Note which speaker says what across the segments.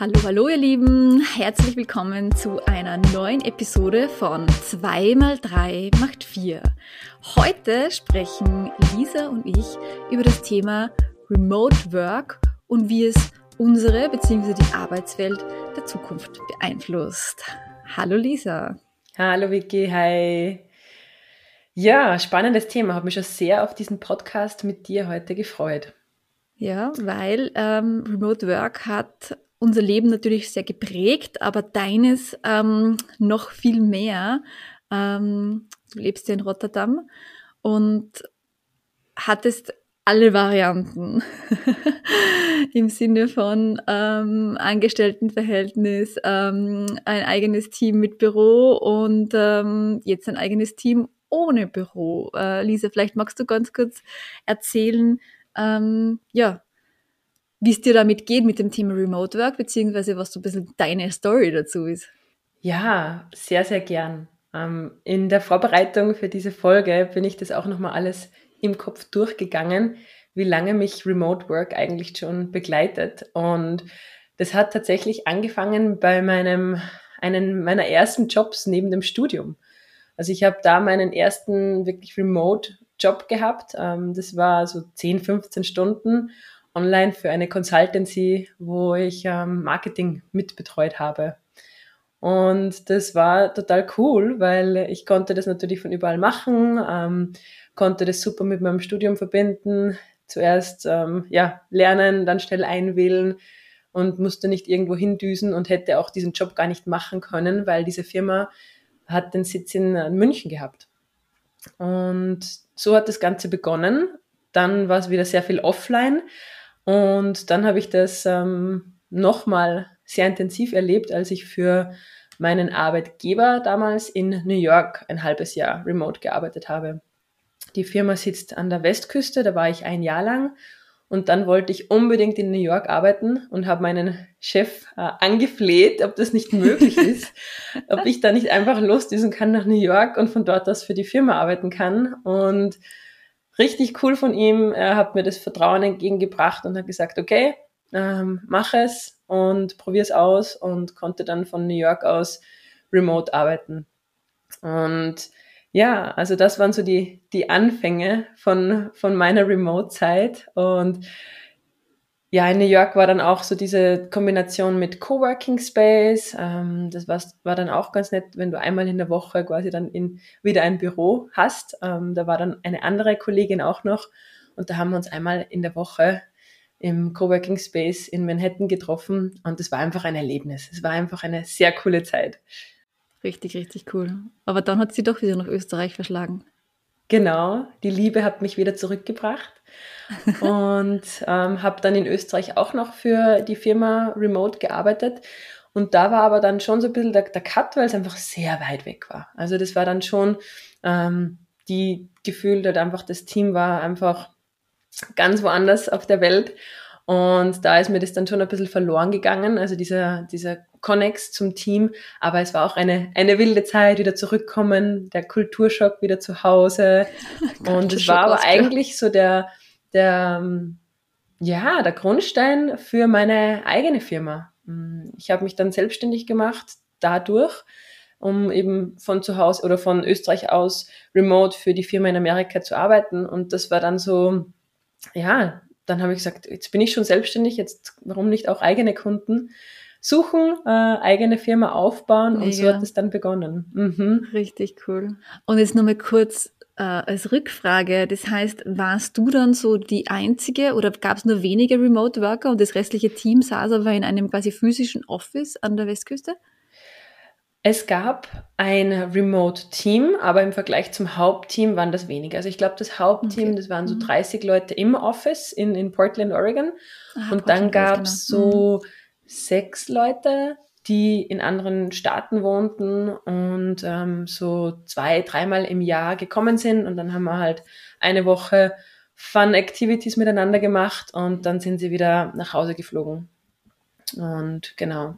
Speaker 1: Hallo, hallo ihr Lieben, herzlich willkommen zu einer neuen Episode von 2 mal 3 macht 4. Heute sprechen Lisa und ich über das Thema Remote Work und wie es unsere bzw. die Arbeitswelt der Zukunft beeinflusst. Hallo Lisa.
Speaker 2: Hallo Vicky, hi. Ja, spannendes Thema. Habe mich schon sehr auf diesen Podcast mit dir heute gefreut.
Speaker 1: Ja, weil ähm, Remote Work hat unser Leben natürlich sehr geprägt, aber deines ähm, noch viel mehr. Ähm, du lebst ja in Rotterdam und hattest alle Varianten im Sinne von ähm, Angestelltenverhältnis, ähm, ein eigenes Team mit Büro und ähm, jetzt ein eigenes Team ohne Büro. Äh, Lisa, vielleicht magst du ganz kurz erzählen, ähm, ja, wie es dir damit geht mit dem Thema Remote Work, beziehungsweise was so ein bisschen deine Story dazu ist.
Speaker 2: Ja, sehr, sehr gern. Ähm, in der Vorbereitung für diese Folge bin ich das auch nochmal alles im Kopf durchgegangen, wie lange mich Remote Work eigentlich schon begleitet. Und das hat tatsächlich angefangen bei meinem, einen meiner ersten Jobs neben dem Studium. Also ich habe da meinen ersten wirklich Remote Job gehabt. Ähm, das war so 10, 15 Stunden online für eine Consultancy, wo ich ähm, Marketing mitbetreut habe. Und das war total cool, weil ich konnte das natürlich von überall machen, ähm, konnte das super mit meinem Studium verbinden. Zuerst ähm, ja, lernen, dann schnell einwählen und musste nicht irgendwo hindüsen und hätte auch diesen Job gar nicht machen können, weil diese Firma hat den Sitz in äh, München gehabt. Und so hat das Ganze begonnen. Dann war es wieder sehr viel offline, und dann habe ich das ähm, nochmal sehr intensiv erlebt, als ich für meinen Arbeitgeber damals in New York ein halbes Jahr remote gearbeitet habe. Die Firma sitzt an der Westküste, da war ich ein Jahr lang und dann wollte ich unbedingt in New York arbeiten und habe meinen Chef äh, angefleht, ob das nicht möglich ist, ob ich da nicht einfach losdüsen kann nach New York und von dort aus für die Firma arbeiten kann. Und richtig cool von ihm. Er hat mir das Vertrauen entgegengebracht und hat gesagt, okay, ähm, mach es und probier es aus und konnte dann von New York aus remote arbeiten. Und ja, also das waren so die, die Anfänge von, von meiner Remote-Zeit und ja, in New York war dann auch so diese Kombination mit Coworking Space. Ähm, das war, war dann auch ganz nett, wenn du einmal in der Woche quasi dann in, wieder ein Büro hast. Ähm, da war dann eine andere Kollegin auch noch und da haben wir uns einmal in der Woche im Coworking Space in Manhattan getroffen und das war einfach ein Erlebnis. Es war einfach eine sehr coole Zeit.
Speaker 1: Richtig, richtig cool. Aber dann hat sie doch wieder nach Österreich verschlagen.
Speaker 2: Genau, die Liebe hat mich wieder zurückgebracht und ähm, habe dann in Österreich auch noch für die Firma Remote gearbeitet. Und da war aber dann schon so ein bisschen der, der Cut, weil es einfach sehr weit weg war. Also das war dann schon ähm, die Gefühl, dass einfach das Team war einfach ganz woanders auf der Welt. Und da ist mir das dann schon ein bisschen verloren gegangen, also dieser, dieser Connex zum Team. Aber es war auch eine, eine wilde Zeit, wieder zurückkommen, der Kulturschock wieder zu Hause. Und es war aber eigentlich so der, der, ähm, ja, der Grundstein für meine eigene Firma. Mm, ich habe mich dann selbstständig gemacht dadurch, um eben von zu Hause oder von Österreich aus remote für die Firma in Amerika zu arbeiten. Und das war dann so, ja, dann habe ich gesagt, jetzt bin ich schon selbstständig, jetzt warum nicht auch eigene Kunden suchen, äh, eigene Firma aufbauen und so hat es dann begonnen.
Speaker 1: Mhm. Richtig cool. Und jetzt nochmal kurz äh, als Rückfrage, das heißt, warst du dann so die Einzige oder gab es nur wenige Remote Worker und das restliche Team saß aber in einem quasi physischen Office an der Westküste?
Speaker 2: Es gab ein Remote-Team, aber im Vergleich zum Hauptteam waren das weniger. Also ich glaube, das Hauptteam, okay. das waren so 30 mhm. Leute im Office in, in Portland, Oregon. Ah, und Portland, dann gab es genau. so mhm. sechs Leute, die in anderen Staaten wohnten und ähm, so zwei, dreimal im Jahr gekommen sind. Und dann haben wir halt eine Woche Fun Activities miteinander gemacht und dann sind sie wieder nach Hause geflogen. Und genau.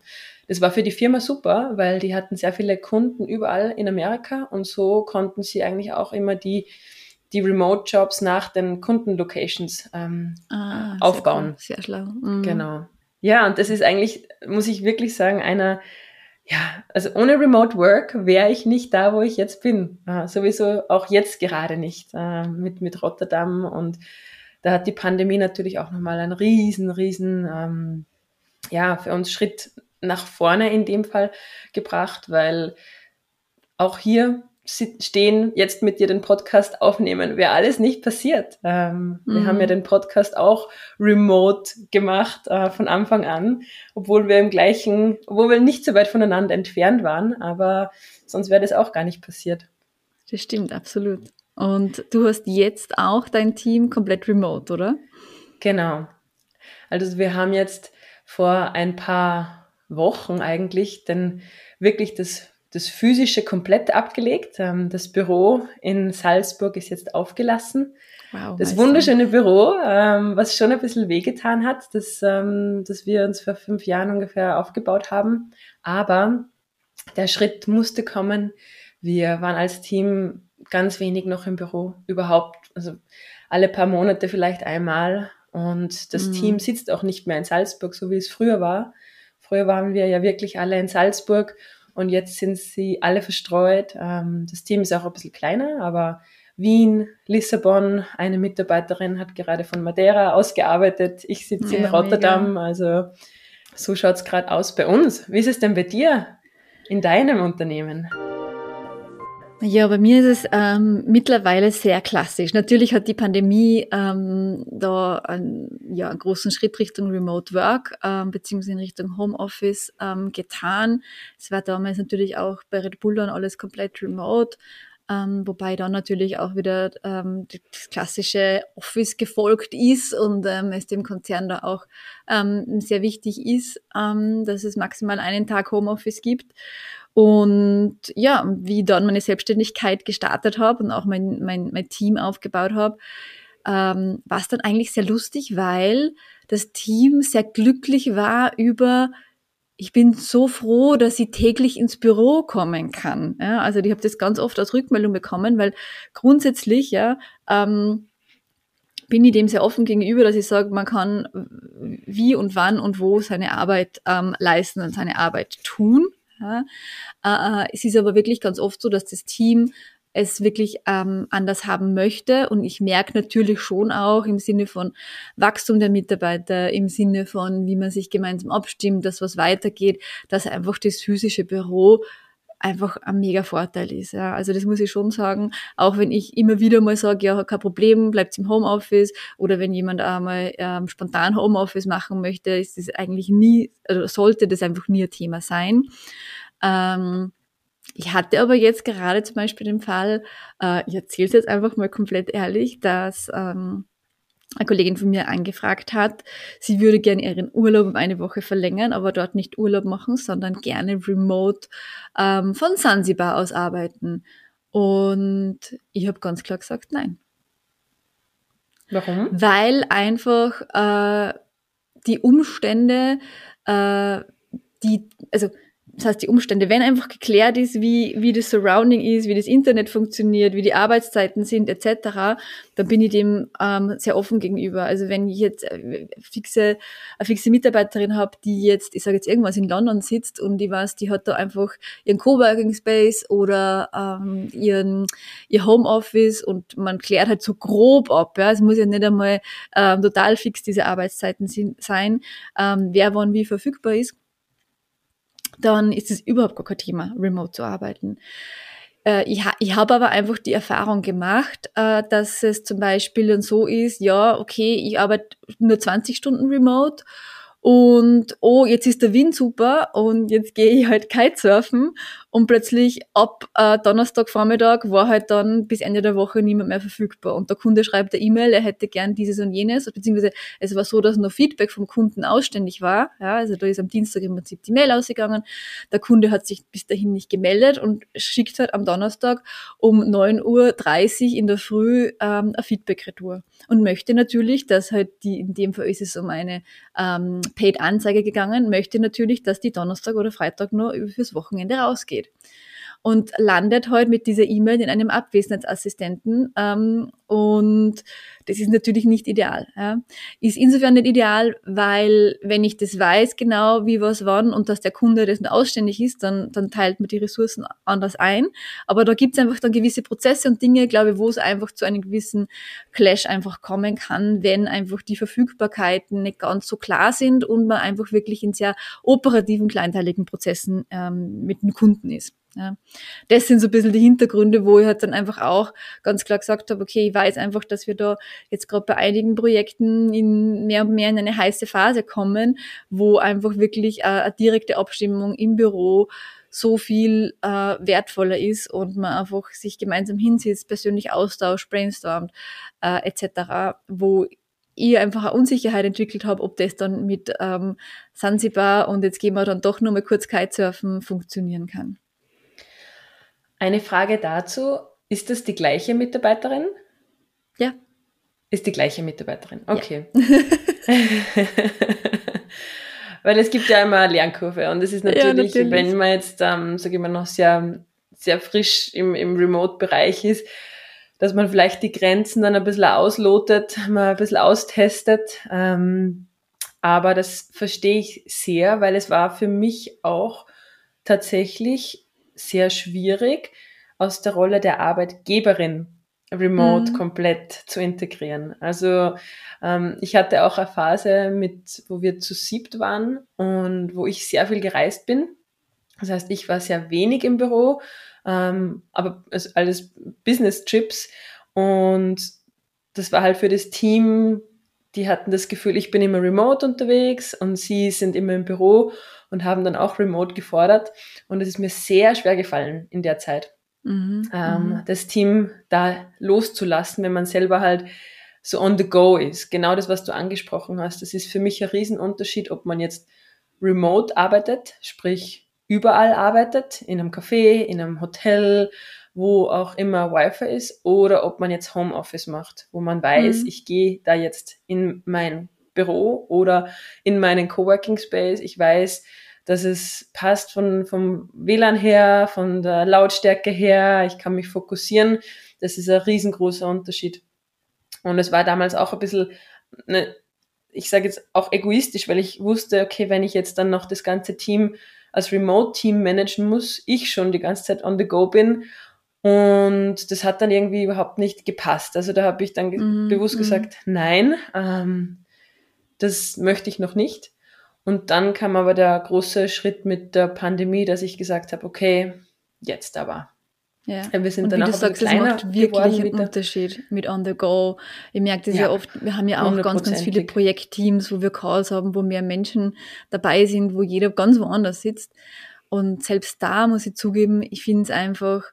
Speaker 2: Das war für die Firma super, weil die hatten sehr viele Kunden überall in Amerika und so konnten sie eigentlich auch immer die, die Remote-Jobs nach den Kundenlocations ähm, ah, aufbauen.
Speaker 1: Sehr, sehr schlau. Mhm.
Speaker 2: Genau. Ja, und das ist eigentlich, muss ich wirklich sagen, einer, ja, also ohne Remote Work wäre ich nicht da, wo ich jetzt bin. Äh, sowieso auch jetzt gerade nicht äh, mit, mit Rotterdam. Und da hat die Pandemie natürlich auch nochmal einen riesen, riesen, ähm, ja, für uns Schritt nach vorne in dem Fall gebracht, weil auch hier stehen, jetzt mit dir den Podcast aufnehmen, wäre alles nicht passiert. Ähm, mhm. Wir haben ja den Podcast auch remote gemacht äh, von Anfang an, obwohl wir im gleichen, obwohl wir nicht so weit voneinander entfernt waren, aber sonst wäre das auch gar nicht passiert.
Speaker 1: Das stimmt, absolut. Und du hast jetzt auch dein Team komplett remote, oder?
Speaker 2: Genau. Also wir haben jetzt vor ein paar Wochen eigentlich denn wirklich das das Physische komplett abgelegt. Ähm, das Büro in Salzburg ist jetzt aufgelassen. Wow, das wunderschöne Büro, ähm, was schon ein bisschen wehgetan hat, das, ähm, das wir uns vor fünf Jahren ungefähr aufgebaut haben. Aber der Schritt musste kommen. Wir waren als Team ganz wenig noch im Büro, überhaupt, also alle paar Monate vielleicht einmal. Und das mhm. Team sitzt auch nicht mehr in Salzburg, so wie es früher war. Früher waren wir ja wirklich alle in Salzburg und jetzt sind sie alle verstreut. Ähm, das Team ist auch ein bisschen kleiner, aber Wien, Lissabon, eine Mitarbeiterin hat gerade von Madeira ausgearbeitet. Ich sitze ja, in Rotterdam. Mega. Also so schaut es gerade aus bei uns. Wie ist es denn bei dir in deinem Unternehmen?
Speaker 1: Ja, bei mir ist es ähm, mittlerweile sehr klassisch. Natürlich hat die Pandemie ähm, da einen, ja, einen großen Schritt Richtung Remote Work ähm, beziehungsweise in Richtung Homeoffice ähm, getan. Es war damals natürlich auch bei Red Bull dann alles komplett remote. Ähm, wobei dann natürlich auch wieder ähm, das klassische Office gefolgt ist und ähm, es dem Konzern da auch ähm, sehr wichtig ist, ähm, dass es maximal einen Tag Homeoffice gibt. Und ja, wie dann meine Selbstständigkeit gestartet habe und auch mein, mein, mein Team aufgebaut habe, ähm, war es dann eigentlich sehr lustig, weil das Team sehr glücklich war über, ich bin so froh, dass ich täglich ins Büro kommen kann. Ja, also ich habe das ganz oft als Rückmeldung bekommen, weil grundsätzlich ja ähm, bin ich dem sehr offen gegenüber, dass ich sage, man kann wie und wann und wo seine Arbeit ähm, leisten und seine Arbeit tun. Ja. Äh, äh, es ist aber wirklich ganz oft so, dass das Team es wirklich ähm, anders haben möchte. Und ich merke natürlich schon auch im Sinne von Wachstum der Mitarbeiter, im Sinne von, wie man sich gemeinsam abstimmt, dass was weitergeht, dass einfach das physische Büro einfach ein mega Vorteil ist. Ja. Also das muss ich schon sagen, auch wenn ich immer wieder mal sage, ja, kein Problem, bleibt im Homeoffice oder wenn jemand einmal ähm, spontan Homeoffice machen möchte, ist das eigentlich nie, also sollte das einfach nie ein Thema sein. Ähm, ich hatte aber jetzt gerade zum Beispiel den Fall, äh, ich erzähle es jetzt einfach mal komplett ehrlich, dass ähm, eine Kollegin von mir angefragt hat, sie würde gerne ihren Urlaub um eine Woche verlängern, aber dort nicht Urlaub machen, sondern gerne remote ähm, von Sansibar aus arbeiten. Und ich habe ganz klar gesagt, nein.
Speaker 2: Warum?
Speaker 1: Weil einfach äh, die Umstände, äh, die, also das heißt, die Umstände, wenn einfach geklärt ist, wie, wie das Surrounding ist, wie das Internet funktioniert, wie die Arbeitszeiten sind, etc., dann bin ich dem ähm, sehr offen gegenüber. Also wenn ich jetzt äh, fixe, eine fixe Mitarbeiterin habe, die jetzt, ich sage jetzt irgendwas in London sitzt und die weiß, die hat da einfach ihren Coworking Space oder ähm, ihren ihr Homeoffice und man klärt halt so grob ab. Ja. Es muss ja nicht einmal ähm, total fix diese Arbeitszeiten sein, ähm, wer wann wie verfügbar ist dann ist es überhaupt gar kein Thema, remote zu arbeiten. Äh, ich, ha ich habe aber einfach die Erfahrung gemacht, äh, dass es zum Beispiel dann so ist, ja, okay, ich arbeite nur 20 Stunden remote und oh, jetzt ist der Wind super und jetzt gehe ich halt Kitesurfen und plötzlich ab äh, Donnerstagvormittag war halt dann bis Ende der Woche niemand mehr verfügbar. Und der Kunde schreibt eine E-Mail, er hätte gern dieses und jenes, beziehungsweise es war so, dass noch Feedback vom Kunden ausständig war. Ja, also da ist am Dienstag im Prinzip die Mail ausgegangen. Der Kunde hat sich bis dahin nicht gemeldet und schickt halt am Donnerstag um 9.30 Uhr in der Früh ähm, ein Feedback-Retour. Und möchte natürlich, dass halt die, in dem Fall ist es um eine ähm, Paid-Anzeige gegangen, möchte natürlich, dass die Donnerstag oder Freitag noch fürs Wochenende rausgeht made. Und landet halt mit dieser E-Mail in einem Abwesenheitsassistenten ähm, und das ist natürlich nicht ideal. Ja. Ist insofern nicht ideal, weil wenn ich das weiß genau, wie was wann und dass der Kunde das nur ausständig ist, dann, dann teilt man die Ressourcen anders ein. Aber da gibt es einfach dann gewisse Prozesse und Dinge, glaube ich, wo es einfach zu einem gewissen Clash einfach kommen kann, wenn einfach die Verfügbarkeiten nicht ganz so klar sind und man einfach wirklich in sehr operativen, kleinteiligen Prozessen ähm, mit dem Kunden ist. Ja. Das sind so ein bisschen die Hintergründe, wo ich halt dann einfach auch ganz klar gesagt habe, okay, ich weiß einfach, dass wir da jetzt gerade bei einigen Projekten in mehr und mehr in eine heiße Phase kommen, wo einfach wirklich äh, eine direkte Abstimmung im Büro so viel äh, wertvoller ist und man einfach sich gemeinsam hinsitzt, persönlich austauscht, brainstormt äh, etc., wo ich einfach eine Unsicherheit entwickelt habe, ob das dann mit ähm, Sansibar und jetzt gehen wir dann doch nur mal kurz Kitesurfen funktionieren kann.
Speaker 2: Eine Frage dazu, ist das die gleiche Mitarbeiterin?
Speaker 1: Ja.
Speaker 2: Ist die gleiche Mitarbeiterin, okay. Ja. Weil es gibt ja immer eine Lernkurve und es ist natürlich, ja, natürlich. wenn man jetzt, ähm, sage ich mal, noch sehr, sehr frisch im, im Remote-Bereich ist, dass man vielleicht die Grenzen dann ein bisschen auslotet, mal ein bisschen austestet. Ähm, aber das verstehe ich sehr, weil es war für mich auch tatsächlich sehr schwierig, aus der Rolle der Arbeitgeberin remote mhm. komplett zu integrieren. Also ähm, ich hatte auch eine Phase mit, wo wir zu siebt waren und wo ich sehr viel gereist bin. Das heißt, ich war sehr wenig im Büro, ähm, aber alles Business-Trips und das war halt für das Team, die hatten das Gefühl, ich bin immer remote unterwegs und sie sind immer im Büro und haben dann auch remote gefordert und es ist mir sehr schwer gefallen in der Zeit. Mhm, ähm, mhm. das Team da loszulassen, wenn man selber halt so on the go ist. Genau das, was du angesprochen hast. Das ist für mich ein Riesenunterschied, ob man jetzt remote arbeitet, sprich überall arbeitet, in einem Café, in einem Hotel, wo auch immer Wi-Fi ist, oder ob man jetzt Homeoffice macht, wo man weiß, mhm. ich gehe da jetzt in mein Büro oder in meinen Coworking Space. Ich weiß, dass es passt von, vom WLAN her, von der Lautstärke her, ich kann mich fokussieren. Das ist ein riesengroßer Unterschied. Und es war damals auch ein bisschen, ne, ich sage jetzt auch egoistisch, weil ich wusste, okay, wenn ich jetzt dann noch das ganze Team als Remote-Team managen muss, ich schon die ganze Zeit on the go bin. Und das hat dann irgendwie überhaupt nicht gepasst. Also da habe ich dann mhm, bewusst mhm. gesagt, nein, ähm, das möchte ich noch nicht. Und dann kam aber der große Schritt mit der Pandemie, dass ich gesagt habe, okay, jetzt aber.
Speaker 1: Ja. wir sind und dann wie auch du sagst, es macht wirklich einen Unterschied mit On the Go. Ich merke das ja, ja oft, wir haben ja auch ganz, ganz viele Projektteams, wo wir Calls haben, wo mehr Menschen dabei sind, wo jeder ganz woanders sitzt. Und selbst da muss ich zugeben, ich finde es einfach,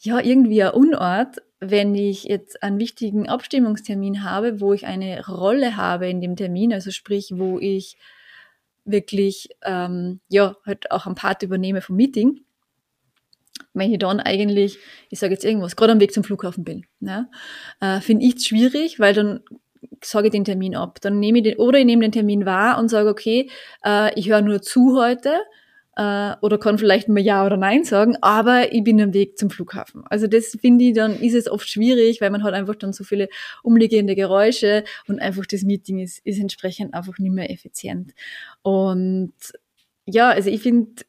Speaker 1: ja, irgendwie ein Unort, wenn ich jetzt einen wichtigen Abstimmungstermin habe, wo ich eine Rolle habe in dem Termin, also sprich, wo ich wirklich ähm, ja halt auch ein Part übernehme vom Meeting, wenn ich dann eigentlich, ich sage jetzt irgendwas, gerade am Weg zum Flughafen bin, ja, äh, finde ich es schwierig, weil dann sage ich den Termin ab. Dann nehme ich den, oder ich nehme den Termin wahr und sage, okay, äh, ich höre nur zu heute, äh, oder kann vielleicht mal Ja oder Nein sagen, aber ich bin am Weg zum Flughafen. Also das finde ich, dann ist es oft schwierig, weil man hat einfach dann so viele umliegende Geräusche und einfach das Meeting ist, ist entsprechend einfach nicht mehr effizient. Und ja, also ich finde,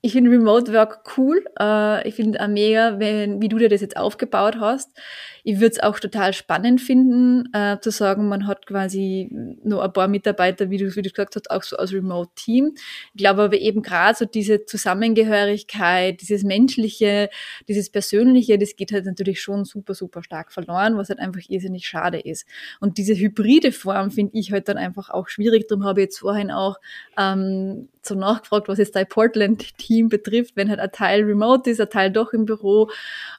Speaker 1: ich finde Remote Work cool. Äh, ich finde auch mega, wenn, wie du dir das jetzt aufgebaut hast. Ich würde es auch total spannend finden, äh, zu sagen, man hat quasi nur ein paar Mitarbeiter, wie du, wie du gesagt hast, auch so als Remote-Team. Ich glaube aber eben gerade so diese Zusammengehörigkeit, dieses Menschliche, dieses Persönliche, das geht halt natürlich schon super, super stark verloren, was halt einfach irrsinnig schade ist. Und diese hybride Form finde ich halt dann einfach auch schwierig. Darum habe ich jetzt vorhin auch ähm, so nachgefragt, was jetzt dein Portland-Team betrifft, wenn halt ein Teil remote ist, ein Teil doch im Büro.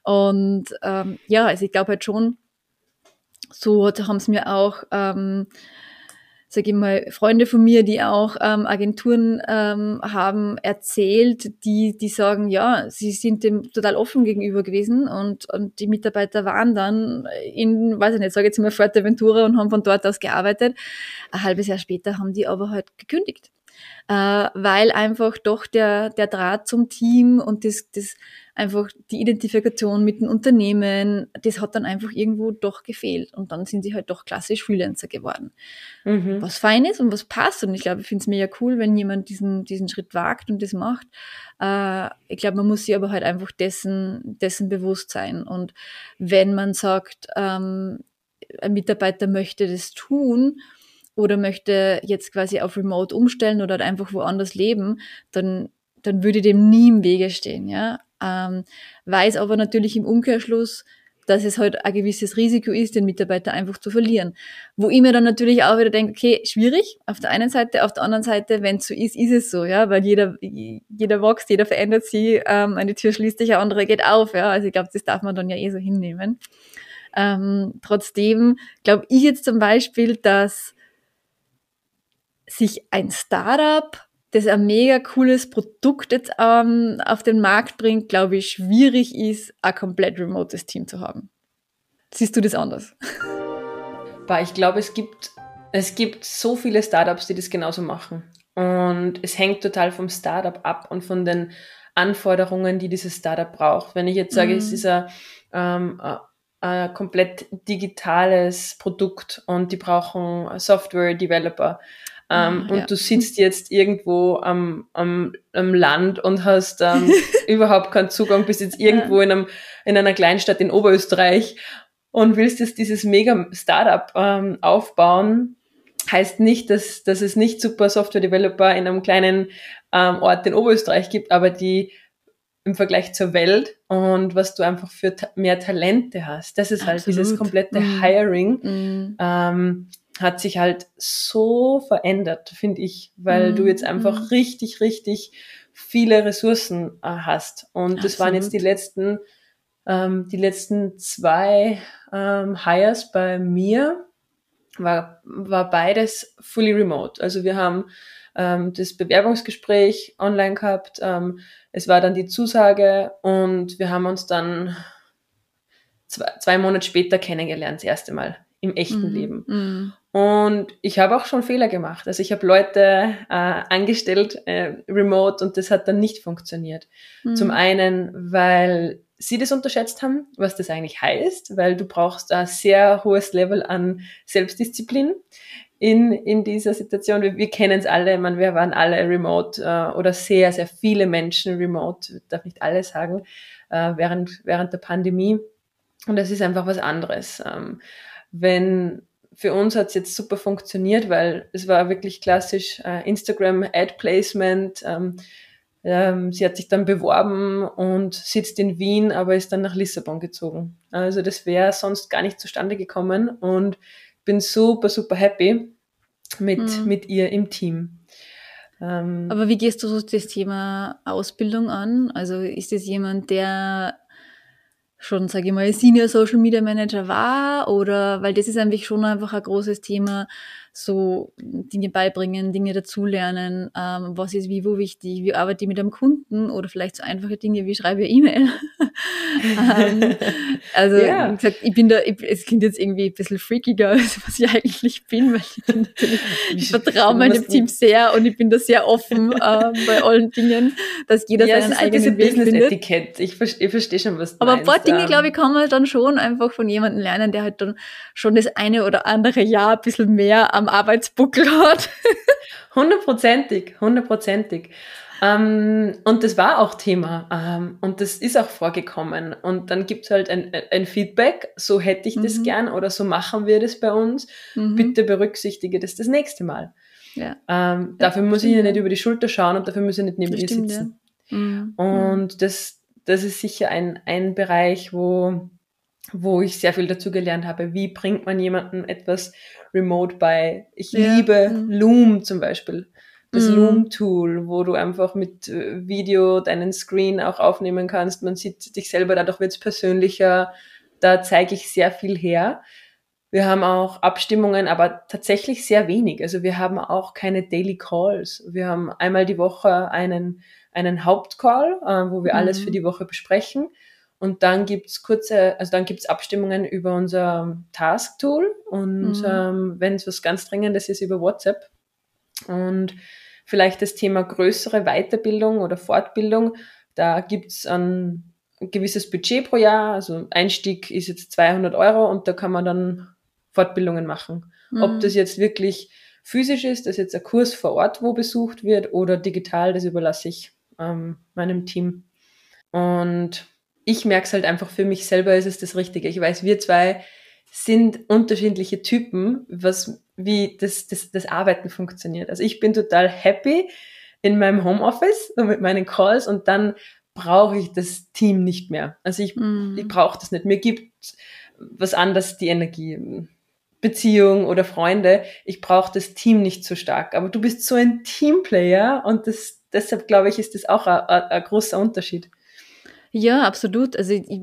Speaker 1: Und ähm, ja, also ich glaube halt schon, so haben sie mir auch, ähm, sage ich mal, Freunde von mir, die auch ähm, Agenturen ähm, haben, erzählt, die, die sagen, ja, sie sind dem total offen gegenüber gewesen und, und die Mitarbeiter waren dann in, weiß ich nicht, sage jetzt mal Fuerteventura und haben von dort aus gearbeitet. Ein halbes Jahr später haben die aber halt gekündigt äh, weil einfach doch der, der Draht zum Team und das, das einfach die Identifikation mit dem Unternehmen, das hat dann einfach irgendwo doch gefehlt. Und dann sind sie halt doch klassisch Freelancer geworden. Mhm. Was fein ist und was passt. Und ich glaube, ich finde es mega cool, wenn jemand diesen, diesen Schritt wagt und das macht. Äh, ich glaube, man muss sich aber halt einfach dessen, dessen bewusst sein. Und wenn man sagt, ähm, ein Mitarbeiter möchte das tun, oder möchte jetzt quasi auf Remote umstellen oder einfach woanders leben, dann, dann würde dem nie im Wege stehen, ja ähm, weiß aber natürlich im Umkehrschluss, dass es halt ein gewisses Risiko ist, den Mitarbeiter einfach zu verlieren. Wo ich mir dann natürlich auch wieder denke, okay, schwierig, auf der einen Seite, auf der anderen Seite, wenn es so ist, ist es so, ja, weil jeder, jeder wächst, jeder verändert sich, ähm, eine Tür schließt sich, eine andere geht auf, ja, also ich glaube, das darf man dann ja eh so hinnehmen. Ähm, trotzdem glaube ich jetzt zum Beispiel, dass sich ein Startup das ein mega cooles Produkt jetzt ähm, auf den Markt bringt, glaube ich, schwierig ist, ein komplett remotes Team zu haben. Siehst du das anders?
Speaker 2: Ich glaube, es gibt, es gibt so viele Startups, die das genauso machen. Und es hängt total vom Startup ab und von den Anforderungen, die dieses Startup braucht. Wenn ich jetzt sage, mhm. es ist ein, ähm, ein komplett digitales Produkt und die brauchen Software-Developer, ähm, ja. und du sitzt jetzt irgendwo am, am, am Land und hast ähm, überhaupt keinen Zugang, bist jetzt irgendwo in, einem, in einer Kleinstadt in Oberösterreich und willst jetzt dieses mega Startup ähm, aufbauen, heißt nicht, dass, dass es nicht super Software-Developer in einem kleinen ähm, Ort in Oberösterreich gibt, aber die im Vergleich zur Welt und was du einfach für ta mehr Talente hast. Das ist halt Absolut. dieses komplette mm. Hiring. Mm. Ähm, hat sich halt so verändert, finde ich, weil mhm. du jetzt einfach mhm. richtig, richtig viele Ressourcen äh, hast. Und Absolut. das waren jetzt die letzten, ähm, die letzten zwei ähm, Hires bei mir, war, war beides fully remote. Also wir haben ähm, das Bewerbungsgespräch online gehabt, ähm, es war dann die Zusage und wir haben uns dann zwei, zwei Monate später kennengelernt, das erste Mal im echten mhm. Leben. Mhm. Und ich habe auch schon Fehler gemacht. Also ich habe Leute äh, angestellt, äh, remote, und das hat dann nicht funktioniert. Mhm. Zum einen, weil sie das unterschätzt haben, was das eigentlich heißt, weil du brauchst ein sehr hohes Level an Selbstdisziplin in, in dieser Situation. Wir, wir kennen es alle, man, wir waren alle remote äh, oder sehr, sehr viele Menschen remote, ich darf nicht alle sagen, äh, während, während der Pandemie. Und das ist einfach was anderes. Ähm, wenn für uns hat es jetzt super funktioniert, weil es war wirklich klassisch äh, Instagram Ad Placement. Ähm, ähm, sie hat sich dann beworben und sitzt in Wien, aber ist dann nach Lissabon gezogen. Also das wäre sonst gar nicht zustande gekommen und bin super, super happy mit, mhm. mit ihr im Team.
Speaker 1: Ähm, aber wie gehst du so das Thema Ausbildung an? Also ist es jemand, der schon, sage ich mal, Senior Social Media Manager war oder weil das ist eigentlich schon einfach ein großes Thema, so Dinge beibringen, Dinge dazulernen, ähm, was ist wie wo wichtig, wie arbeite ich mit einem Kunden oder vielleicht so einfache Dinge wie schreibe ich E-Mail. ähm, also ja. wie gesagt, ich bin da, ich, es klingt jetzt irgendwie ein bisschen freakiger, als was ich eigentlich bin, weil ich bin ich vertraue meinem Team sehr und ich bin da sehr offen äh, bei allen Dingen, dass jeder ja, seinen eigenen Weg findet.
Speaker 2: Etikett. Ich, verstehe, ich verstehe schon, was du
Speaker 1: Aber ein paar Dinge, glaube ich, kann man dann schon einfach von jemandem lernen, der halt dann schon das eine oder andere Jahr ein bisschen mehr am Arbeitsbuckel hat.
Speaker 2: Hundertprozentig, hundertprozentig. Ähm, und das war auch Thema ähm, und das ist auch vorgekommen. Und dann gibt es halt ein, ein, Feedback, so hätte ich mhm. das gern oder so machen wir das bei uns. Mhm. Bitte berücksichtige das das nächste Mal. Ja. Ähm, ja, dafür muss ich ja nicht über die Schulter schauen und dafür muss ich nicht neben dir sitzen. Ja. Mhm. Und das, das ist sicher ein, ein Bereich, wo wo ich sehr viel dazu gelernt habe. Wie bringt man jemandem etwas remote bei? Ich ja. liebe mhm. Loom zum Beispiel. Das mhm. Loom-Tool, wo du einfach mit äh, Video deinen Screen auch aufnehmen kannst. Man sieht dich selber, dadurch wird es persönlicher. Da zeige ich sehr viel her. Wir haben auch Abstimmungen, aber tatsächlich sehr wenig. Also wir haben auch keine Daily Calls. Wir haben einmal die Woche einen, einen Hauptcall, äh, wo wir mhm. alles für die Woche besprechen. Und dann gibt's kurze, also dann gibt's Abstimmungen über unser Task-Tool und mhm. ähm, wenn es was ganz Dringendes ist, über WhatsApp. Und vielleicht das Thema größere Weiterbildung oder Fortbildung. Da gibt's ein gewisses Budget pro Jahr. Also Einstieg ist jetzt 200 Euro und da kann man dann Fortbildungen machen. Mhm. Ob das jetzt wirklich physisch ist, dass jetzt ein Kurs vor Ort wo besucht wird oder digital, das überlasse ich ähm, meinem Team. Und ich merke es halt einfach für mich selber ist es das Richtige. Ich weiß, wir zwei sind unterschiedliche Typen, was, wie das, das, das Arbeiten funktioniert. Also ich bin total happy in meinem Homeoffice mit meinen Calls und dann brauche ich das Team nicht mehr. Also ich, mm. ich brauche das nicht. Mir gibt was anderes die Energie. Beziehung oder Freunde. Ich brauche das Team nicht so stark. Aber du bist so ein Teamplayer und das, deshalb glaube ich, ist das auch ein großer Unterschied.
Speaker 1: Ja, absolut. Also ich,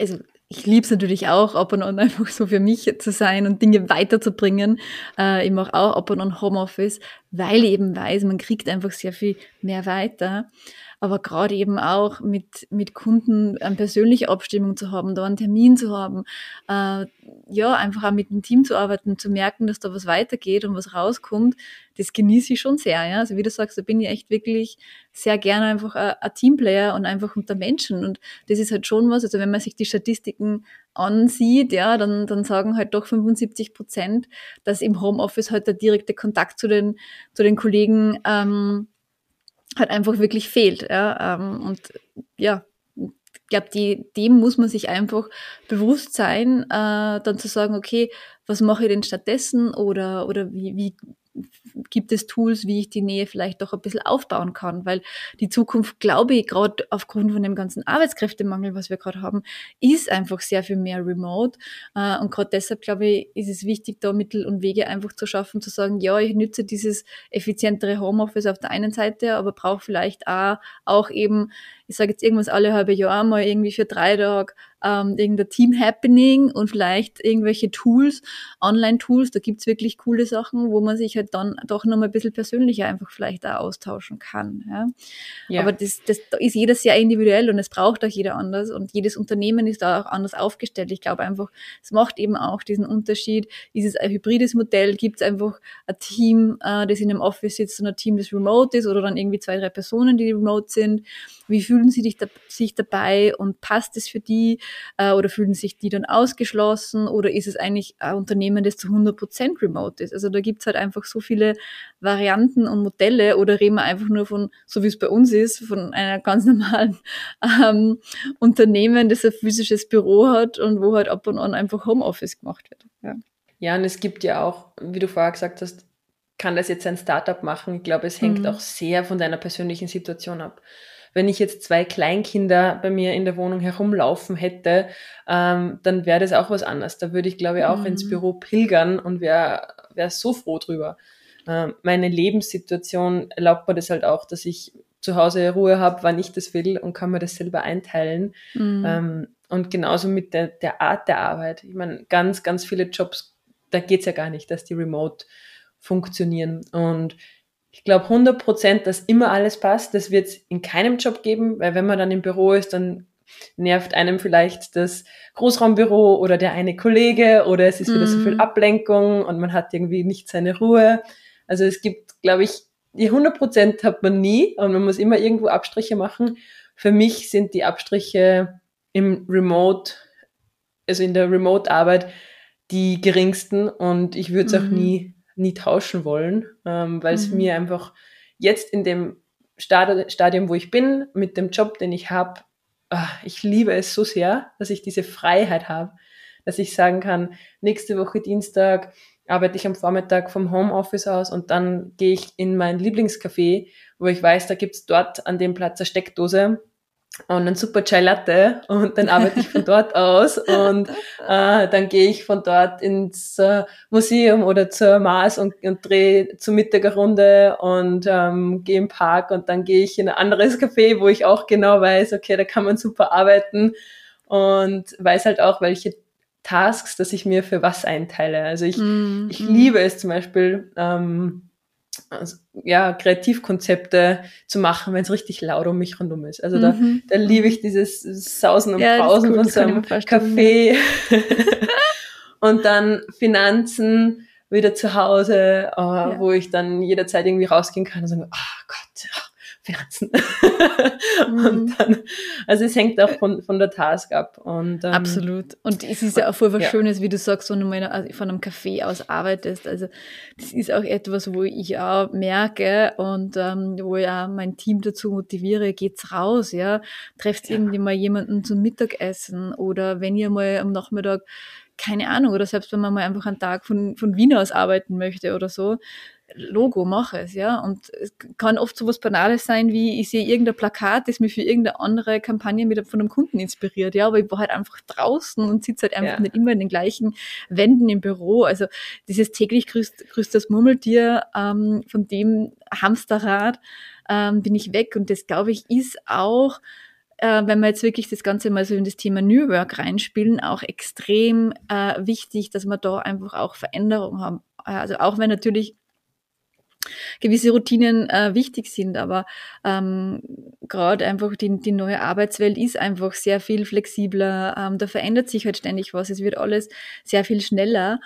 Speaker 1: also ich liebe es natürlich auch, ab und an einfach so für mich zu sein und Dinge weiterzubringen. Äh, ich mache auch ab und an Homeoffice, weil ich eben weiß, man kriegt einfach sehr viel mehr weiter aber gerade eben auch mit, mit Kunden eine persönliche Abstimmung zu haben, da einen Termin zu haben, äh, ja, einfach auch mit dem Team zu arbeiten, zu merken, dass da was weitergeht und was rauskommt, das genieße ich schon sehr, ja. Also wie du sagst, da bin ich echt wirklich sehr gerne einfach ein, Teamplayer und einfach unter Menschen und das ist halt schon was, also wenn man sich die Statistiken ansieht, ja, dann, dann sagen halt doch 75 Prozent, dass im Homeoffice halt der direkte Kontakt zu den, zu den Kollegen ähm, halt einfach wirklich fehlt. Ja? Ähm, und ja, ich glaube, die, dem muss man sich einfach bewusst sein, äh, dann zu sagen, okay, was mache ich denn stattdessen oder, oder wie, wie gibt es Tools, wie ich die Nähe vielleicht doch ein bisschen aufbauen kann, weil die Zukunft, glaube ich, gerade aufgrund von dem ganzen Arbeitskräftemangel, was wir gerade haben, ist einfach sehr viel mehr remote. Äh, und gerade deshalb, glaube ich, ist es wichtig, da Mittel und Wege einfach zu schaffen, zu sagen, ja, ich nütze dieses effizientere Homeoffice auf der einen Seite, aber brauche vielleicht auch, auch eben ich sage jetzt irgendwas alle halbe Jahr mal irgendwie für drei Tage ähm, irgendein Team-Happening und vielleicht irgendwelche Tools, Online-Tools, da gibt's wirklich coole Sachen, wo man sich halt dann doch nochmal ein bisschen persönlicher einfach vielleicht auch austauschen kann. Ja? ja. Aber das, das da ist jeder sehr individuell und es braucht auch jeder anders und jedes Unternehmen ist da auch anders aufgestellt. Ich glaube einfach, es macht eben auch diesen Unterschied. Ist es ein hybrides Modell? Gibt es einfach ein Team, äh, das in einem Office sitzt und ein Team, das remote ist oder dann irgendwie zwei, drei Personen, die remote sind? Wie fühlen sie sich, da, sich dabei und passt es für die äh, oder fühlen sich die dann ausgeschlossen oder ist es eigentlich ein Unternehmen, das zu 100% remote ist? Also da gibt's halt einfach so viele Varianten und Modelle oder reden wir einfach nur von, so wie es bei uns ist, von einer ganz normalen ähm, Unternehmen, das ein physisches Büro hat und wo halt ab und an einfach Homeoffice gemacht wird.
Speaker 2: Ja. ja, und es gibt ja auch, wie du vorher gesagt hast, kann das jetzt ein Startup machen? Ich glaube, es hängt mhm. auch sehr von deiner persönlichen Situation ab wenn ich jetzt zwei Kleinkinder bei mir in der Wohnung herumlaufen hätte, ähm, dann wäre das auch was anderes. Da würde ich, glaube ich, auch mhm. ins Büro pilgern und wäre wär so froh drüber. Ähm, meine Lebenssituation erlaubt mir das halt auch, dass ich zu Hause Ruhe habe, wann ich das will und kann mir das selber einteilen. Mhm. Ähm, und genauso mit der, der Art der Arbeit. Ich meine, ganz, ganz viele Jobs, da geht es ja gar nicht, dass die remote funktionieren. Und ich glaube 100 Prozent, dass immer alles passt. Das wird es in keinem Job geben, weil wenn man dann im Büro ist, dann nervt einem vielleicht das Großraumbüro oder der eine Kollege oder es ist wieder so viel mhm. Ablenkung und man hat irgendwie nicht seine Ruhe. Also es gibt, glaube ich, die 100 Prozent hat man nie und man muss immer irgendwo Abstriche machen. Für mich sind die Abstriche im Remote, also in der Remote-Arbeit, die geringsten und ich würde es mhm. auch nie nie tauschen wollen, ähm, weil es mhm. mir einfach jetzt in dem Stadi Stadium, wo ich bin, mit dem Job, den ich habe, ah, ich liebe es so sehr, dass ich diese Freiheit habe, dass ich sagen kann, nächste Woche Dienstag arbeite ich am Vormittag vom Homeoffice aus und dann gehe ich in mein Lieblingscafé, wo ich weiß, da gibt's dort an dem Platz eine Steckdose und ein super Chai Latte und dann arbeite ich von dort aus und äh, dann gehe ich von dort ins äh, Museum oder zur Mars und, und drehe zur Mittagerrunde und ähm, gehe im Park und dann gehe ich in ein anderes Café, wo ich auch genau weiß, okay, da kann man super arbeiten und weiß halt auch, welche Tasks, dass ich mir für was einteile. Also ich, mm, ich mm. liebe es zum Beispiel, ähm, also, ja, Kreativkonzepte zu machen, wenn es richtig laut um mich rundum ist. Also da, mhm. da liebe ich dieses Sausen und ja, Pausen von so einem Café. und dann Finanzen, wieder zu Hause, äh, ja. wo ich dann jederzeit irgendwie rausgehen kann und sagen, oh Gott, Finanzen. Mhm. und dann, also es hängt auch von, von der Task ab. Und,
Speaker 1: ähm, Absolut. Und es ist ja auch voll was ja. Schönes, wie du sagst, wenn du mal von einem Café aus arbeitest. Also das ist auch etwas, wo ich auch merke und ähm, wo auch mein Team dazu motiviere, geht's raus, ja. Trefft ja. irgendwie mal jemanden zum Mittagessen oder wenn ihr mal am Nachmittag keine Ahnung, oder selbst wenn man mal einfach einen Tag von, von Wien aus arbeiten möchte oder so, Logo, mache es, ja. Und es kann oft so was Banales sein, wie ich sehe irgendein Plakat, das mich für irgendeine andere Kampagne mit von einem Kunden inspiriert, ja. Aber ich war halt einfach draußen und sitze halt einfach ja. nicht immer in den gleichen Wänden im Büro. Also dieses täglich grüßt, grüßt das Murmeltier, ähm, von dem Hamsterrad ähm, bin ich weg. Und das, glaube ich, ist auch äh, wenn wir jetzt wirklich das Ganze mal so in das Thema New Work reinspielen, auch extrem äh, wichtig, dass wir da einfach auch Veränderungen haben. Also auch wenn natürlich gewisse Routinen äh, wichtig sind, aber ähm, gerade einfach die, die neue Arbeitswelt ist einfach sehr viel flexibler, ähm, da verändert sich halt ständig was, es wird alles sehr viel schneller.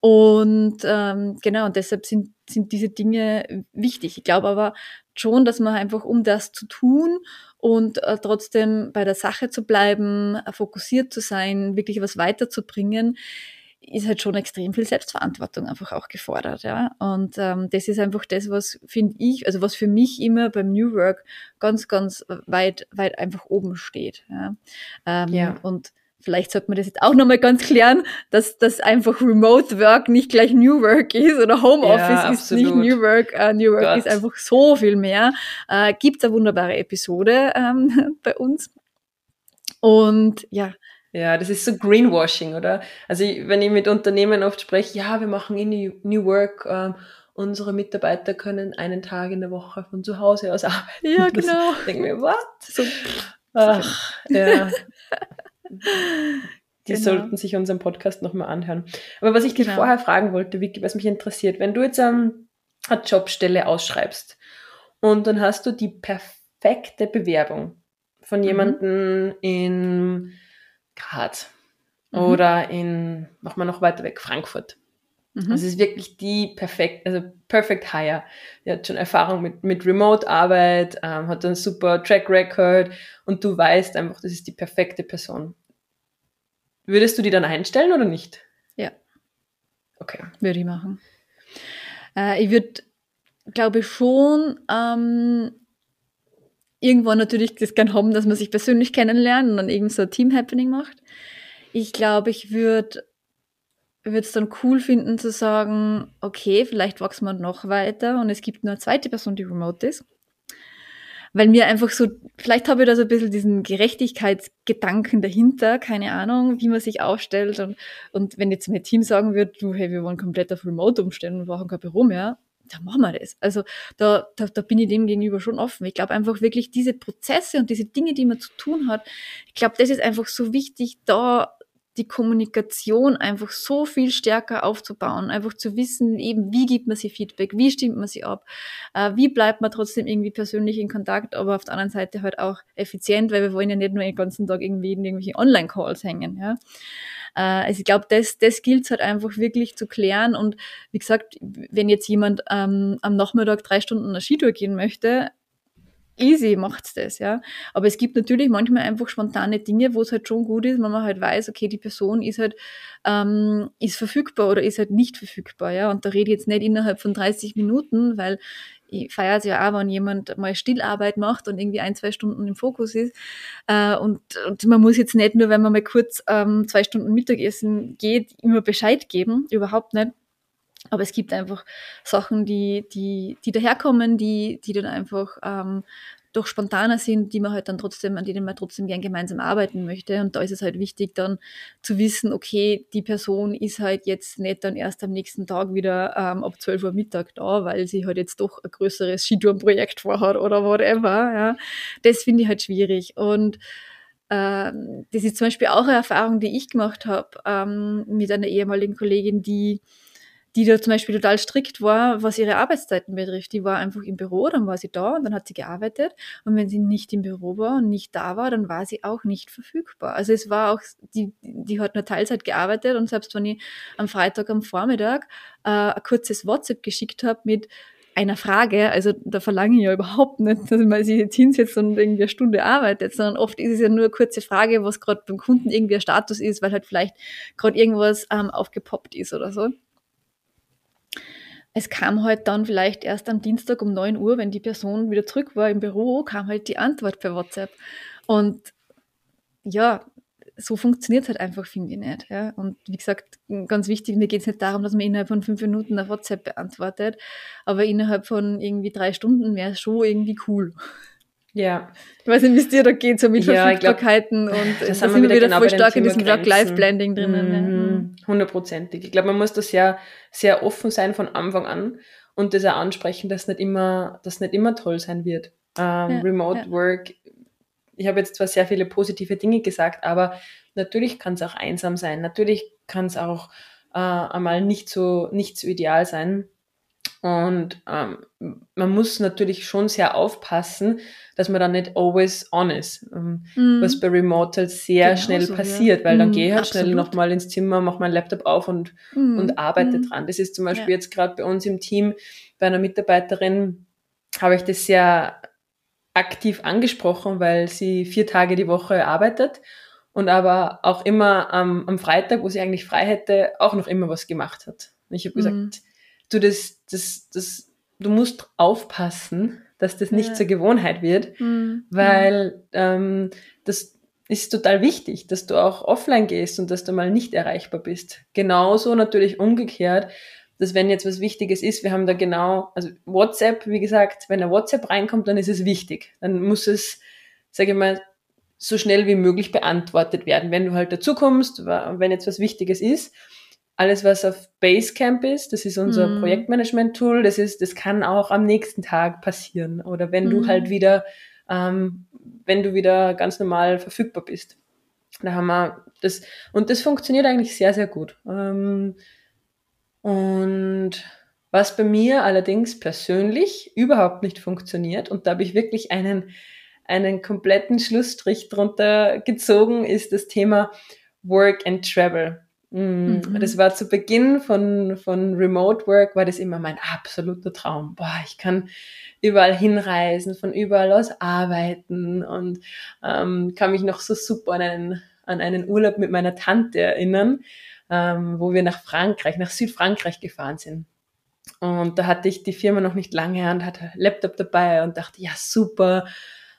Speaker 1: Und ähm, genau, und deshalb sind, sind diese Dinge wichtig. Ich glaube aber schon, dass man einfach, um das zu tun und äh, trotzdem bei der Sache zu bleiben, äh, fokussiert zu sein, wirklich was weiterzubringen, ist halt schon extrem viel Selbstverantwortung einfach auch gefordert, ja. Und ähm, das ist einfach das, was finde ich, also was für mich immer beim New Work ganz, ganz weit, weit einfach oben steht. Ja. Ähm, ja. Und vielleicht sollte man das jetzt auch nochmal ganz klären, dass das einfach Remote Work nicht gleich New Work ist oder Homeoffice ja, ist nicht New Work. Uh, New Work Gott. ist einfach so viel mehr. Äh, Gibt eine wunderbare Episode ähm, bei uns. Und ja,
Speaker 2: ja, das ist so Greenwashing, oder? Also ich, wenn ich mit Unternehmen oft spreche, ja, wir machen in New, New Work, ähm, unsere Mitarbeiter können einen Tag in der Woche von zu Hause aus arbeiten.
Speaker 1: Ja, genau.
Speaker 2: Ich denke mir, what? So, ach, ja. Die genau. sollten sich unseren Podcast nochmal anhören. Aber was ich dich genau. vorher fragen wollte, Vicky, was mich interessiert, wenn du jetzt ähm, eine Jobstelle ausschreibst und dann hast du die perfekte Bewerbung von mhm. jemandem in Graz mhm. oder in, machen wir noch weiter weg, Frankfurt. Mhm. Also es ist wirklich die perfekt, also perfect hire. Er hat schon Erfahrung mit, mit Remote-Arbeit, ähm, hat einen super Track Record und du weißt einfach, das ist die perfekte Person. Würdest du die dann einstellen oder nicht?
Speaker 1: Ja. Okay. Würde ich machen. Äh, ich würde, glaube ich, schon ähm, irgendwann natürlich das gern haben, dass man sich persönlich kennenlernt und dann eben so ein Team-Happening macht. Ich glaube, ich würde würde es dann cool finden zu sagen, okay, vielleicht wachsen wir noch weiter und es gibt nur eine zweite Person, die remote ist. Weil mir einfach so, vielleicht habe ich da so ein bisschen diesen Gerechtigkeitsgedanken dahinter, keine Ahnung, wie man sich aufstellt. Und, und wenn jetzt mein Team sagen würde, du, hey, wir wollen komplett auf Remote umstellen und brauchen kein Büro mehr, dann machen wir das. Also da, da, da bin ich dem gegenüber schon offen. Ich glaube einfach wirklich diese Prozesse und diese Dinge, die man zu tun hat, ich glaube, das ist einfach so wichtig, da die Kommunikation einfach so viel stärker aufzubauen, einfach zu wissen, eben, wie gibt man sie Feedback, wie stimmt man sie ab, äh, wie bleibt man trotzdem irgendwie persönlich in Kontakt, aber auf der anderen Seite halt auch effizient, weil wir wollen ja nicht nur den ganzen Tag irgendwie in irgendwelche Online-Calls hängen, ja. Äh, also ich glaube, das, das gilt halt einfach wirklich zu klären. Und wie gesagt, wenn jetzt jemand ähm, am Nachmittag drei Stunden eine Skitour gehen möchte, easy macht's das, ja. Aber es gibt natürlich manchmal einfach spontane Dinge, wo es halt schon gut ist, wenn man halt weiß, okay, die Person ist halt, ähm, ist verfügbar oder ist halt nicht verfügbar, ja. Und da rede ich jetzt nicht innerhalb von 30 Minuten, weil ich feiere es ja auch, wenn jemand mal Stillarbeit macht und irgendwie ein, zwei Stunden im Fokus ist. Äh, und, und man muss jetzt nicht nur, wenn man mal kurz ähm, zwei Stunden Mittagessen geht, immer Bescheid geben, überhaupt nicht. Aber es gibt einfach Sachen, die, die, die daherkommen, die, die dann einfach ähm, doch spontaner sind, die man halt dann trotzdem, an denen man trotzdem gern gemeinsam arbeiten möchte. Und da ist es halt wichtig, dann zu wissen, okay, die Person ist halt jetzt nicht dann erst am nächsten Tag wieder ähm, ab 12 Uhr Mittag da, weil sie halt jetzt doch ein größeres Skitourenprojekt vorhat oder whatever. Ja. Das finde ich halt schwierig. Und ähm, das ist zum Beispiel auch eine Erfahrung, die ich gemacht habe ähm, mit einer ehemaligen Kollegin, die die da zum Beispiel total strikt war, was ihre Arbeitszeiten betrifft. Die war einfach im Büro, dann war sie da und dann hat sie gearbeitet. Und wenn sie nicht im Büro war und nicht da war, dann war sie auch nicht verfügbar. Also es war auch, die, die hat nur Teilzeit gearbeitet und selbst wenn ich am Freitag am Vormittag äh, ein kurzes WhatsApp geschickt habe mit einer Frage, also da verlange ich ja überhaupt nicht, dass man sich jetzt hinsetzt und irgendwie eine Stunde arbeitet, sondern oft ist es ja nur eine kurze Frage, was gerade beim Kunden irgendwie ein Status ist, weil halt vielleicht gerade irgendwas ähm, aufgepoppt ist oder so es kam halt dann vielleicht erst am Dienstag um 9 Uhr, wenn die Person wieder zurück war im Büro, kam halt die Antwort per WhatsApp. Und ja, so funktioniert es halt einfach, finde ich nicht. Ja? Und wie gesagt, ganz wichtig, mir geht es nicht darum, dass man innerhalb von fünf Minuten eine WhatsApp beantwortet, aber innerhalb von irgendwie drei Stunden wäre es schon irgendwie cool.
Speaker 2: Ja.
Speaker 1: Ich weiß nicht, wie es dir da geht, so mit ja, Verfügbarkeiten glaub, und
Speaker 2: das da sind wir wieder, genau voll stark
Speaker 1: in diesem Work-Life-Blending drinnen.
Speaker 2: Mhm. Hundertprozentig. Ich glaube, man muss da sehr, sehr offen sein von Anfang an und das auch ansprechen, dass nicht immer, dass nicht immer toll sein wird. Ähm, ja, Remote ja. Work, ich habe jetzt zwar sehr viele positive Dinge gesagt, aber natürlich kann es auch einsam sein. Natürlich kann es auch äh, einmal nicht so, nicht so ideal sein. Und ähm, man muss natürlich schon sehr aufpassen, dass man dann nicht always on ist. Ähm, mm. Was bei Remote halt sehr genau schnell so, passiert, ja. weil dann mm, gehe ich halt absolut. schnell nochmal ins Zimmer, mache meinen Laptop auf und, mm. und arbeite mm. dran. Das ist zum Beispiel ja. jetzt gerade bei uns im Team, bei einer Mitarbeiterin, habe ich das sehr aktiv angesprochen, weil sie vier Tage die Woche arbeitet und aber auch immer ähm, am Freitag, wo sie eigentlich frei hätte, auch noch immer was gemacht hat. Und ich habe gesagt, mm du das, das, das, du musst aufpassen, dass das nicht ja. zur Gewohnheit wird, mhm. weil ähm, das ist total wichtig, dass du auch offline gehst und dass du mal nicht erreichbar bist. Genauso natürlich umgekehrt, dass wenn jetzt was Wichtiges ist, wir haben da genau, also WhatsApp, wie gesagt, wenn ein WhatsApp reinkommt, dann ist es wichtig. Dann muss es, sage ich mal, so schnell wie möglich beantwortet werden, wenn du halt dazukommst, wenn jetzt was Wichtiges ist alles, was auf Basecamp ist, das ist unser mm. Projektmanagement-Tool, das ist, das kann auch am nächsten Tag passieren. Oder wenn mm. du halt wieder, ähm, wenn du wieder ganz normal verfügbar bist. Da haben wir das, und das funktioniert eigentlich sehr, sehr gut. Ähm, und was bei mir allerdings persönlich überhaupt nicht funktioniert, und da habe ich wirklich einen, einen kompletten Schlussstrich drunter gezogen, ist das Thema Work and Travel. Mhm. Das war zu Beginn von, von Remote Work, war das immer mein absoluter Traum. Boah, ich kann überall hinreisen, von überall aus arbeiten und ähm, kann mich noch so super an einen, an einen Urlaub mit meiner Tante erinnern, ähm, wo wir nach Frankreich, nach Südfrankreich gefahren sind. Und da hatte ich die Firma noch nicht lange und hatte Laptop dabei und dachte, ja, super,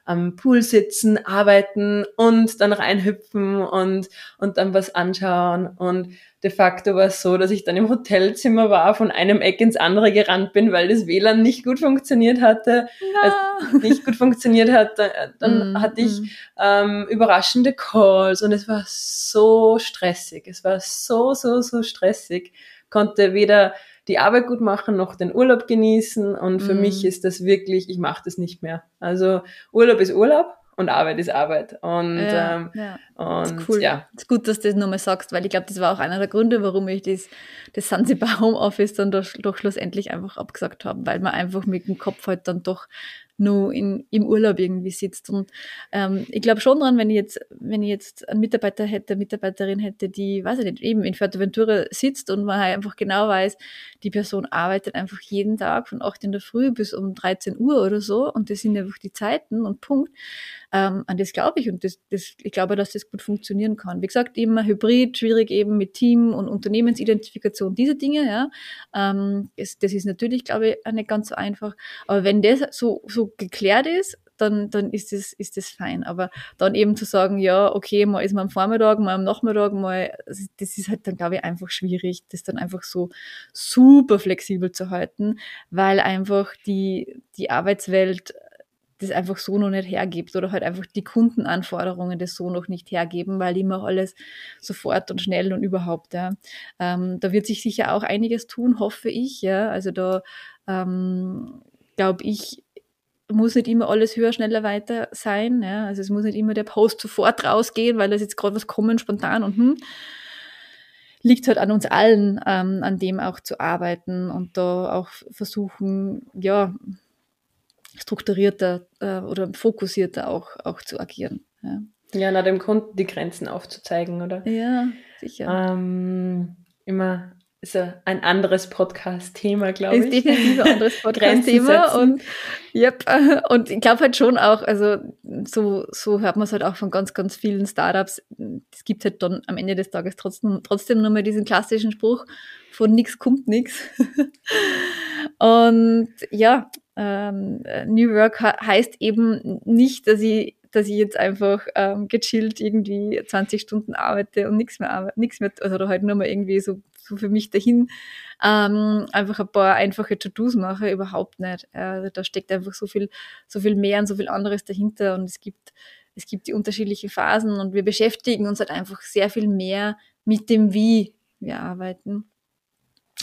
Speaker 2: am Pool sitzen, arbeiten und dann reinhüpfen und, und dann was anschauen. Und de facto war es so, dass ich dann im Hotelzimmer war, von einem Eck ins andere gerannt bin, weil das WLAN nicht gut funktioniert hatte. No. Also nicht gut funktioniert hat, dann mm, hatte ich mm. ähm, überraschende Calls und es war so stressig. Es war so, so, so stressig. Konnte weder die Arbeit gut machen, noch den Urlaub genießen. Und für mhm. mich ist das wirklich, ich mache das nicht mehr. Also Urlaub ist Urlaub und Arbeit ist Arbeit. Und ja, ähm, ja. Und,
Speaker 1: ist cool.
Speaker 2: ja.
Speaker 1: ist gut, dass du das nochmal sagst, weil ich glaube, das war auch einer der Gründe, warum ich das, das Sansibar Homeoffice dann doch, doch schlussendlich einfach abgesagt habe, weil man einfach mit dem Kopf halt dann doch nur in, im Urlaub irgendwie sitzt. Und ähm, ich glaube schon dran, wenn ich jetzt, wenn ich jetzt einen Mitarbeiter hätte, Mitarbeiterin hätte, die, weiß ich nicht, eben in Fuerteventura sitzt und man halt einfach genau weiß, die Person arbeitet einfach jeden Tag von 8 in der Früh bis um 13 Uhr oder so und das sind einfach die Zeiten und Punkt. Ähm, an das glaube ich und das, das, ich glaube, dass das gut funktionieren kann. Wie gesagt, immer hybrid, schwierig eben mit Team und Unternehmensidentifikation, diese Dinge, ja. Ähm, das, das ist natürlich, glaube ich, nicht ganz so einfach. Aber wenn das so, so geklärt ist, dann, dann ist das, ist fein. Aber dann eben zu sagen, ja, okay, mal ist man am Vormittag, mal am Nachmittag, mal, das ist halt dann, glaube ich, einfach schwierig, das dann einfach so super flexibel zu halten, weil einfach die, die Arbeitswelt das einfach so noch nicht hergibt oder halt einfach die Kundenanforderungen das so noch nicht hergeben, weil immer alles sofort und schnell und überhaupt, ja. Ähm, da wird sich sicher auch einiges tun, hoffe ich, ja. Also da ähm, glaube ich, muss nicht immer alles höher, schneller, weiter sein. Ja? Also es muss nicht immer der Post sofort rausgehen, weil da ist jetzt gerade was kommen, spontan und hm. liegt halt an uns allen, ähm, an dem auch zu arbeiten und da auch versuchen, ja, strukturierter äh, oder fokussierter auch, auch zu agieren. Ja.
Speaker 2: ja, nach dem Kunden die Grenzen aufzuzeigen, oder?
Speaker 1: Ja, sicher.
Speaker 2: Ähm, immer ist ein anderes Podcast-Thema, glaube ich.
Speaker 1: Ist definitiv ein anderes Podcast-Thema. und, yep, und ich glaube halt schon auch, also so, so hört man es halt auch von ganz, ganz vielen Startups. Es gibt halt dann am Ende des Tages trotzdem, trotzdem nochmal diesen klassischen Spruch, von nichts kommt nichts. und ja, ähm, New Work heißt eben nicht, dass ich dass ich jetzt einfach ähm, gechillt irgendwie 20 Stunden arbeite und nichts mehr arbeite, nichts mehr, also oder halt nur mal irgendwie so, so für mich dahin ähm, einfach ein paar einfache To-Dos mache, überhaupt nicht. Also da steckt einfach so viel, so viel mehr und so viel anderes dahinter und es gibt, es gibt die unterschiedlichen Phasen und wir beschäftigen uns halt einfach sehr viel mehr mit dem, wie wir arbeiten.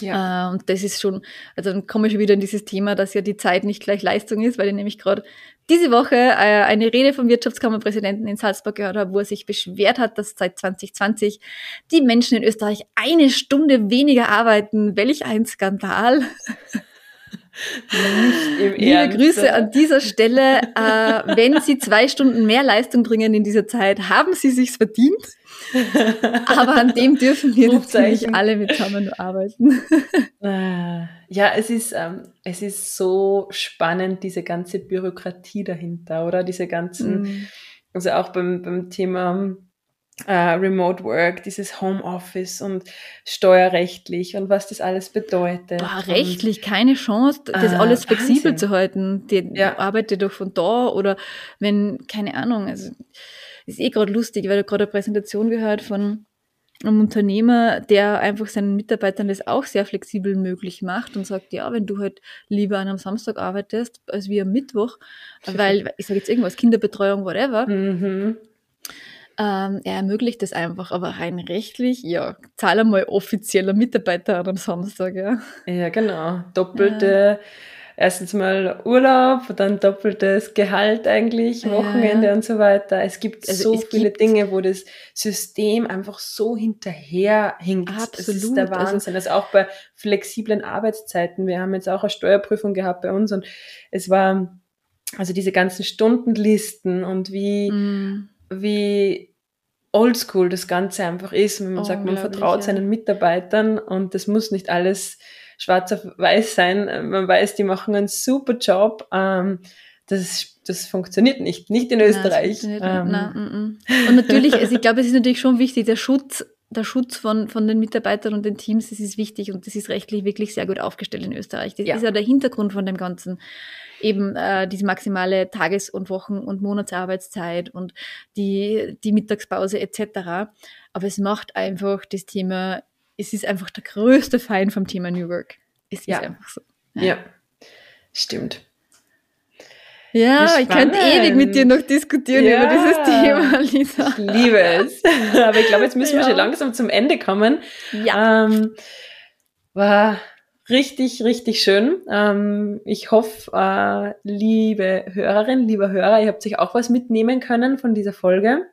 Speaker 1: Ja. Äh, und das ist schon, also dann komme ich schon wieder in dieses Thema, dass ja die Zeit nicht gleich Leistung ist, weil ich nämlich gerade diese Woche äh, eine Rede vom Wirtschaftskammerpräsidenten in Salzburg gehört habe, wo er sich beschwert hat, dass seit 2020 die Menschen in Österreich eine Stunde weniger arbeiten. Welch ein Skandal. Liebe Grüße an dieser Stelle. Äh, wenn Sie zwei Stunden mehr Leistung bringen in dieser Zeit, haben Sie sich's verdient. Aber an dem dürfen wir natürlich alle mit zusammen arbeiten.
Speaker 2: Äh, ja, es ist, ähm, es ist so spannend, diese ganze Bürokratie dahinter, oder? Diese ganzen, mm. also auch beim, beim Thema äh, Remote Work, dieses Homeoffice und steuerrechtlich und was das alles bedeutet.
Speaker 1: Boah, rechtlich keine Chance, das äh, alles flexibel Wahnsinn. zu halten. Die ja. arbeitet doch von da oder wenn, keine Ahnung, also ist eh gerade lustig, weil ich gerade eine Präsentation gehört von einem Unternehmer, der einfach seinen Mitarbeitern das auch sehr flexibel möglich macht und sagt, ja, wenn du halt lieber an einem Samstag arbeitest als wie am Mittwoch, weil, ich sage jetzt irgendwas, Kinderbetreuung, whatever, mhm. Ähm, er ermöglicht das einfach, aber rein rechtlich, ja, zahl einmal offizieller Mitarbeiter einem Samstag, ja.
Speaker 2: Ja, genau. Doppelte ja erstens mal Urlaub, dann doppeltes Gehalt eigentlich, Wochenende ja. und so weiter. Es gibt also so es viele gibt Dinge, wo das System einfach so hinterherhinkt. Absolut. Das ist der also Wahnsinn. Also, also auch bei flexiblen Arbeitszeiten. Wir haben jetzt auch eine Steuerprüfung gehabt bei uns und es war also diese ganzen Stundenlisten und wie, mm. wie oldschool das Ganze einfach ist. Wenn man sagt, man vertraut ja. seinen Mitarbeitern und das muss nicht alles schwarz auf weiß sein. Man weiß, die machen einen super Job. Ähm, das, das funktioniert nicht, nicht in Österreich. Nein, ähm. Nein,
Speaker 1: m -m. Und natürlich, also ich glaube, es ist natürlich schon wichtig, der Schutz, der Schutz von, von den Mitarbeitern und den Teams, das ist wichtig und das ist rechtlich wirklich sehr gut aufgestellt in Österreich. Das ja. ist ja der Hintergrund von dem Ganzen. Eben äh, diese maximale Tages- und Wochen- und Monatsarbeitszeit und die, die Mittagspause etc. Aber es macht einfach das Thema es ist einfach der größte Feind vom Thema New Work. Es ja. ist einfach so.
Speaker 2: Ja, ja. stimmt.
Speaker 1: Ja, ich könnte ewig mit dir noch diskutieren ja. über dieses Thema, Lisa.
Speaker 2: Ich liebe es. Aber ich glaube, jetzt müssen wir schon langsam zum Ende kommen. Ja. Ähm, war richtig, richtig schön. Ähm, ich hoffe, äh, liebe Hörerinnen, lieber Hörer, ihr habt sich auch was mitnehmen können von dieser Folge.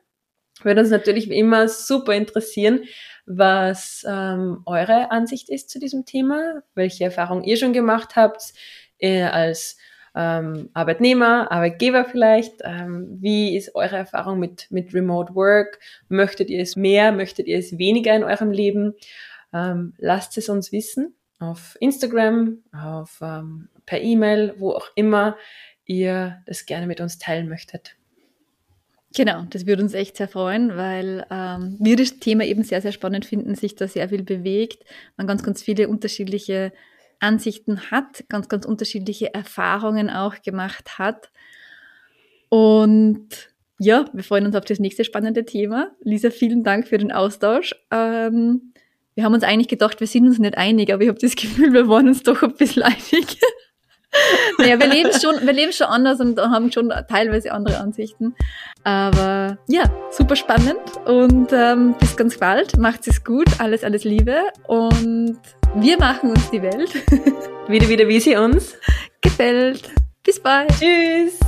Speaker 2: Würde uns natürlich immer super interessieren, was ähm, eure Ansicht ist zu diesem Thema, welche Erfahrungen ihr schon gemacht habt äh, als ähm, Arbeitnehmer, Arbeitgeber vielleicht. Ähm, wie ist eure Erfahrung mit, mit Remote Work? Möchtet ihr es mehr? Möchtet ihr es weniger in eurem Leben? Ähm, lasst es uns wissen auf Instagram, auf, ähm, per E-Mail, wo auch immer ihr das gerne mit uns teilen möchtet.
Speaker 1: Genau, das würde uns echt sehr freuen, weil ähm, wir das Thema eben sehr, sehr spannend finden, sich da sehr viel bewegt, man ganz, ganz viele unterschiedliche Ansichten hat, ganz, ganz unterschiedliche Erfahrungen auch gemacht hat. Und ja, wir freuen uns auf das nächste spannende Thema. Lisa, vielen Dank für den Austausch. Ähm, wir haben uns eigentlich gedacht, wir sind uns nicht einig, aber ich habe das Gefühl, wir waren uns doch ein bisschen einig naja, wir leben schon, wir leben schon anders und haben schon teilweise andere Ansichten. Aber ja, super spannend und ähm, bis ganz bald. Macht es gut, alles, alles Liebe und wir machen uns die Welt.
Speaker 2: wieder, wieder, wie sie uns
Speaker 1: gefällt. Bis bald.
Speaker 2: Tschüss.